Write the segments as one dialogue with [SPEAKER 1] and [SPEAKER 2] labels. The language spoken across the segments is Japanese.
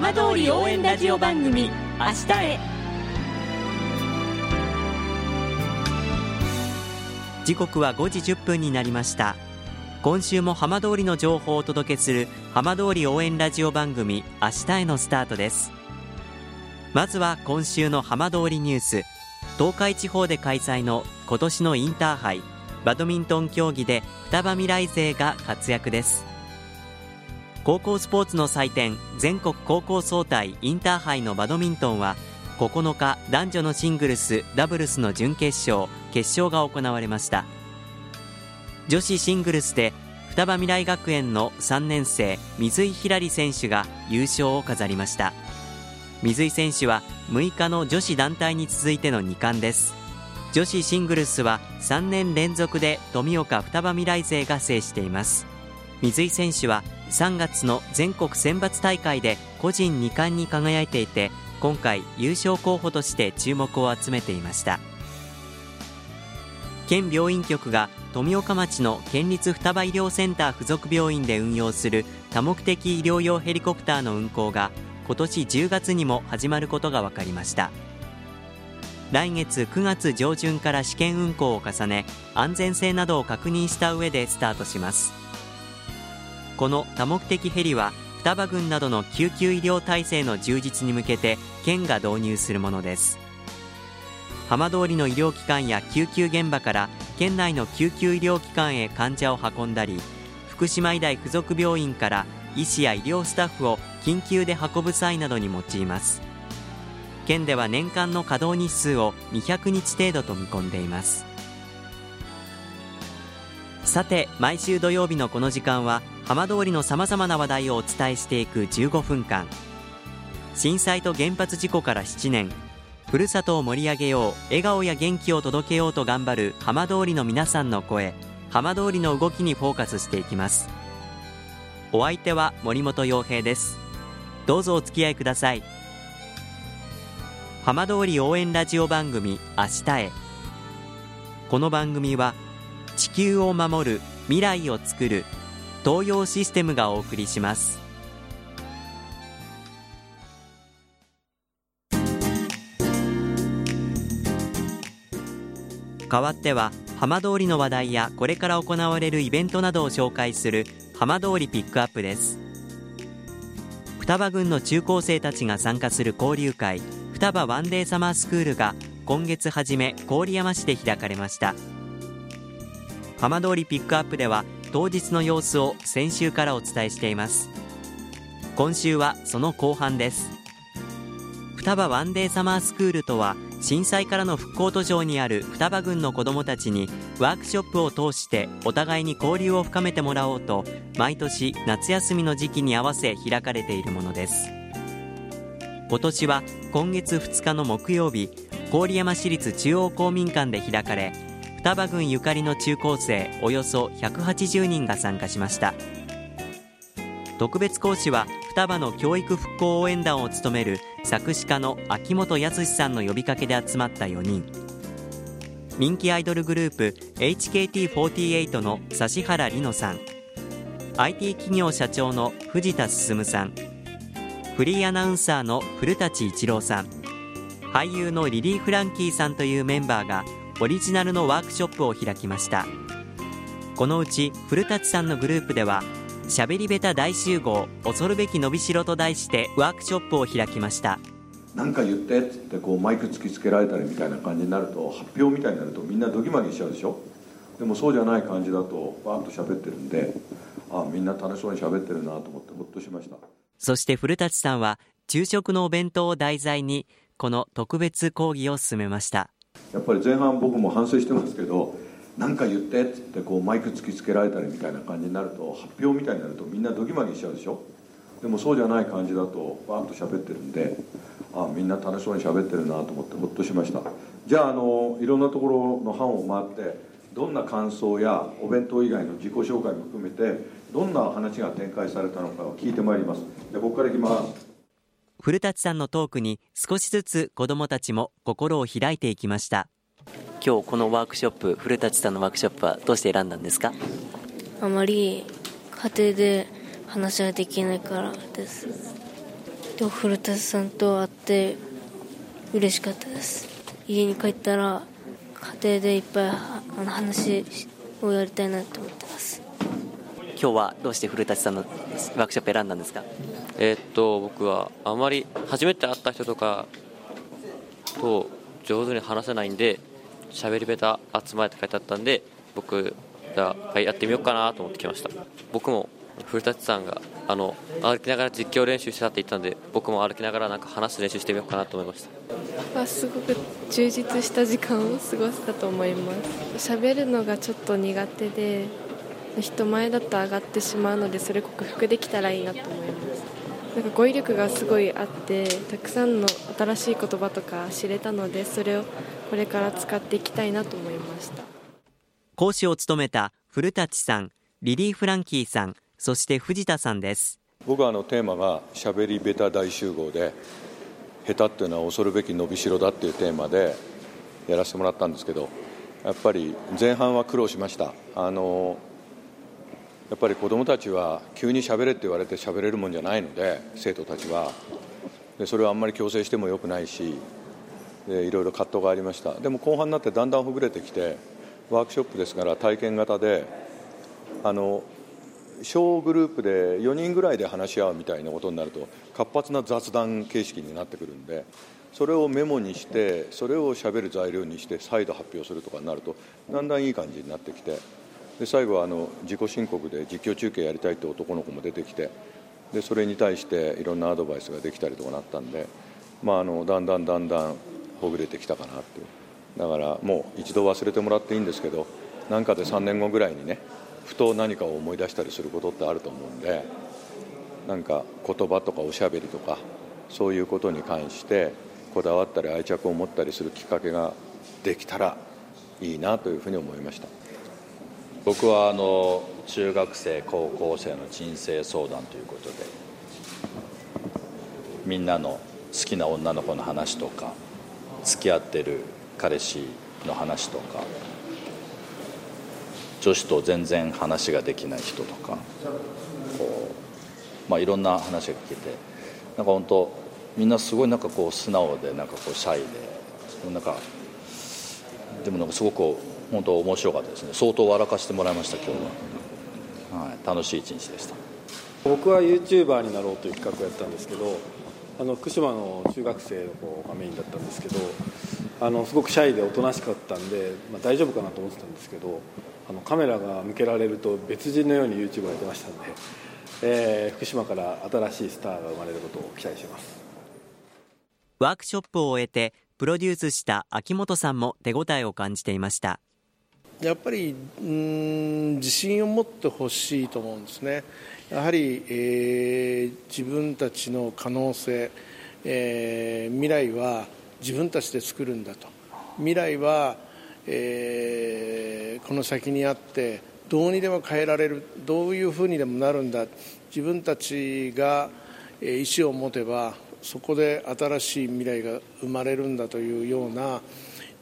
[SPEAKER 1] 浜通り応援ラジオ番組明日へ。
[SPEAKER 2] 時刻は5時1分になりました。今週も浜通りの情報をお届けする浜通り応援ラジオ番組明日へのスタートです。まずは今週の浜通りニュース。東海地方で開催の今年のインターハイバドミントン競技で双葉未来勢が活躍です。高校スポーツの祭典全国高校総体インターハイのバドミントンは9日男女のシングルスダブルスの準決勝決勝が行われました。女子シングルスで双葉未来学園の3年生水井ひらり選手が優勝を飾りました。水井選手は6日の女子団体に続いての2冠です。女子シングルスは3年連続で富岡双葉未来勢が制しています。水井選手は3月の全国選抜大会で個人2冠に輝いていて今回優勝候補として注目を集めていました。県病院局が富岡町の県立双葉医療センター附属病院で運用する多目的医療用ヘリコプターの運航が今年10月にも始まることが分かりました。来月9月上旬から試験運航を重ね安全性などを確認した上でスタートします。この多目的ヘリは双葉郡などの救急医療体制の充実に向けて県が導入するものです。浜通りの医療機関や救急現場から県内の救急医療機関へ患者を運んだり福島医大附属病院から医師や医療スタッフを緊急で運ぶ際などに用います。県では年間の稼働日数を200日程度と見込んでいます。さて毎週土曜日のこの時間は浜通りのさまざまな話題をお伝えしていく15分間。震災と原発事故から7年。ふるさとを盛り上げよう笑顔や元気を届けようと頑張る浜通りの皆さんの声。浜通りの動きにフォーカスしていきます。お相手は森本洋平です。どうぞお付き合いください。浜通り応援ラジオ番組明日へ。この番組は地球を守る未来をつくる東洋システムがお送りします。代わっては浜通りの話題やこれから行われるイベントなどを紹介する浜通りピックアップです。双葉郡の中高生たちが参加する交流会双葉ワンデーサマースクールが今月初め郡山市で開かれました。浜通りピックアップでは当日の様子を先週からお伝えしています。今週はその後半です。双葉ワンデーサマースクールとは震災からの復興途上にある双葉郡の子どもたちにワークショップを通してお互いに交流を深めてもらおうと毎年夏休みの時期に合わせ開かれているものです。今年は今月2日の木曜日郡山市立中央公民館で開かれ双葉郡ゆかりの中高生およそ180人が参加しました。特別講師は双葉の教育復興応援団を務める作詞家の秋元康さんの呼びかけで集まった4人。人気アイドルグループ HKT48 の指原莉乃さん。IT 企業社長の藤田進さん。フリーアナウンサーの古舘一郎さん。俳優のリリー・フランキーさんというメンバーがオリジナルのワークショップを開きました。このうち古舘さんのグループではしゃべりベタ大集合恐るべき伸びしろと題してワークショップを開きました。
[SPEAKER 3] 何か言ってっつってこうマイク突きつけられたりみたいな感じになると発表みたいになるとみんなドギマギしちゃうでしょ？でもそうじゃない感じだとバーッと喋ってるんであみんな楽しそうに喋ってるなと思ってほっとしました。
[SPEAKER 2] そして古舘さんは昼食のお弁当を題材にこの特別講義を進めました
[SPEAKER 3] やっぱり前半僕も反省してますけど何か言ってっつってこうマイク突きつけられたりみたいな感じになると発表みたいになるとみんなドギマギしちゃうでしょ？でもそうじゃない感じだとバーッと喋ってるんであみんな楽しそうに喋ってるなと思ってほっとしました。じゃああのいろんなところの班を回ってどんな感想やお弁当以外の自己紹介も含めてどんな話が展開されたのかを聞いてまいります。じゃあここからいきます。
[SPEAKER 2] 古舘さんのトークに少しずつ子どもたちも心を開いていきました。今日このワークショップ古舘さんのワークショップはどうして選んだんですか？
[SPEAKER 4] あまり家庭で話ができないからです。でも古田さんと会って嬉しかったです。家に帰ったら家庭でいっぱいあの話をやりたいなと思ってます。
[SPEAKER 2] 今日はどうして古舘さんのワークショップ選んだんですか？
[SPEAKER 5] えー、っと僕はあまり初めて会った人とかと上手に話せないんで喋り下手集まれって書いてあったんで僕が、はい、やってみようかなと思ってきました。僕も古舘さんがあの歩きながら実況練習してたって言ったんで僕も歩きながらなんか話す練習してみようかなと思いまし
[SPEAKER 6] た。すごく充実した時間を過ごせたと思います。喋るのがちょっと苦手で人前だと上がってしまうのでそれ克服できたらいいなと思います。なんか語彙力がすごいあってたくさんの新しい言葉とか知れたのでそれをこれから使っていきたいなと思いました。
[SPEAKER 2] 講師を務めた古舘さんリリー・フランキーさんそして藤田さんです。
[SPEAKER 3] 僕はあのテーマが「しゃべりベタ大集合で」で下手っていうのは恐るべき伸びしろだっていうテーマでやらせてもらったんですけどやっぱり前半は苦労しました。あのやっぱり子どもたちは急にしゃべれって言われてしゃべれるもんじゃないので生徒たちは。でそれはあんまり強制してもよくないしでいろいろ葛藤がありました。でも後半になってだんだんほぐれてきてワークショップですから体験型であの小グループで4人ぐらいで話し合うみたいなことになると活発な雑談形式になってくるんでそれをメモにしてそれをしゃべる材料にして再度発表するとかになるとだんだんいい感じになってきてで最後はあの自己申告で実況中継やりたいって男の子も出てきてでそれに対していろんなアドバイスができたりとかなったんで、まあ、あのだんだんだんだんほぐれてきたかなってだからもう一度忘れてもらっていいんですけどなんかで3年後ぐらいにねふと何かを思い出したりすることってあると思うんでなんか言葉とかおしゃべりとかそういうことに関してこだわったり愛着を持ったりするきっかけができたらいいなというふうに思いました。
[SPEAKER 7] 僕はあの中学生高校生の人生相談ということでみんなの好きな女の子の話とか付き合ってる彼氏の話とか女子と全然話ができない人とかこう、まあ、いろんな話が聞けてなんか本当みんなすごいなんかこう素直でなんかこうシャイでなんかでもなんかすごく本当面白かったですね。相当笑かしてもらいました今日は、はい、楽しい一日でした。
[SPEAKER 8] 僕は YouTuber になろうという企画をやったんですけどあの福島の中学生の子がメインだったんですけどあのすごくシャイでおとなしかったんで、まあ、大丈夫かなと思ってたんですけどあのカメラが向けられると別人のように YouTube やってましたんで、えー、福島から新しいスターが生まれることを期待しています。
[SPEAKER 2] ワークショップを終えてプロデュースした秋元さんも手応えを感じていました。
[SPEAKER 9] やっぱりうん自信を持ってほしいと思うんですね。やはり、えー、自分たちの可能性、えー、未来は自分たちで作るんだと。未来はえー、この先にあってどうにでも変えられるどういうふうにでもなるんだ。自分たちが意思を持てばそこで新しい未来が生まれるんだというような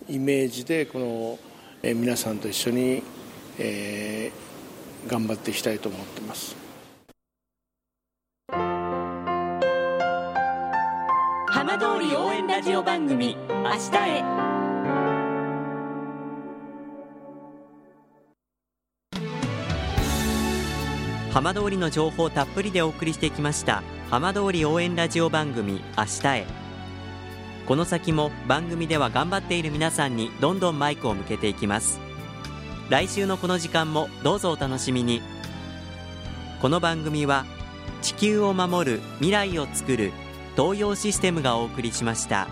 [SPEAKER 9] イメージでこの、え、皆さんと一緒に、えー、頑張っていきたいと思ってます。
[SPEAKER 1] 浜通り応援ラジオ番組「明日へ」
[SPEAKER 2] 浜通りの情報たっぷりでお送りしてきました浜通り応援ラジオ番組明日へ。この先も番組では頑張っている皆さんにどんどんマイクを向けていきます。来週のこの時間もどうぞお楽しみに。この番組は地球を守る未来をつくる東洋システムがお送りしました。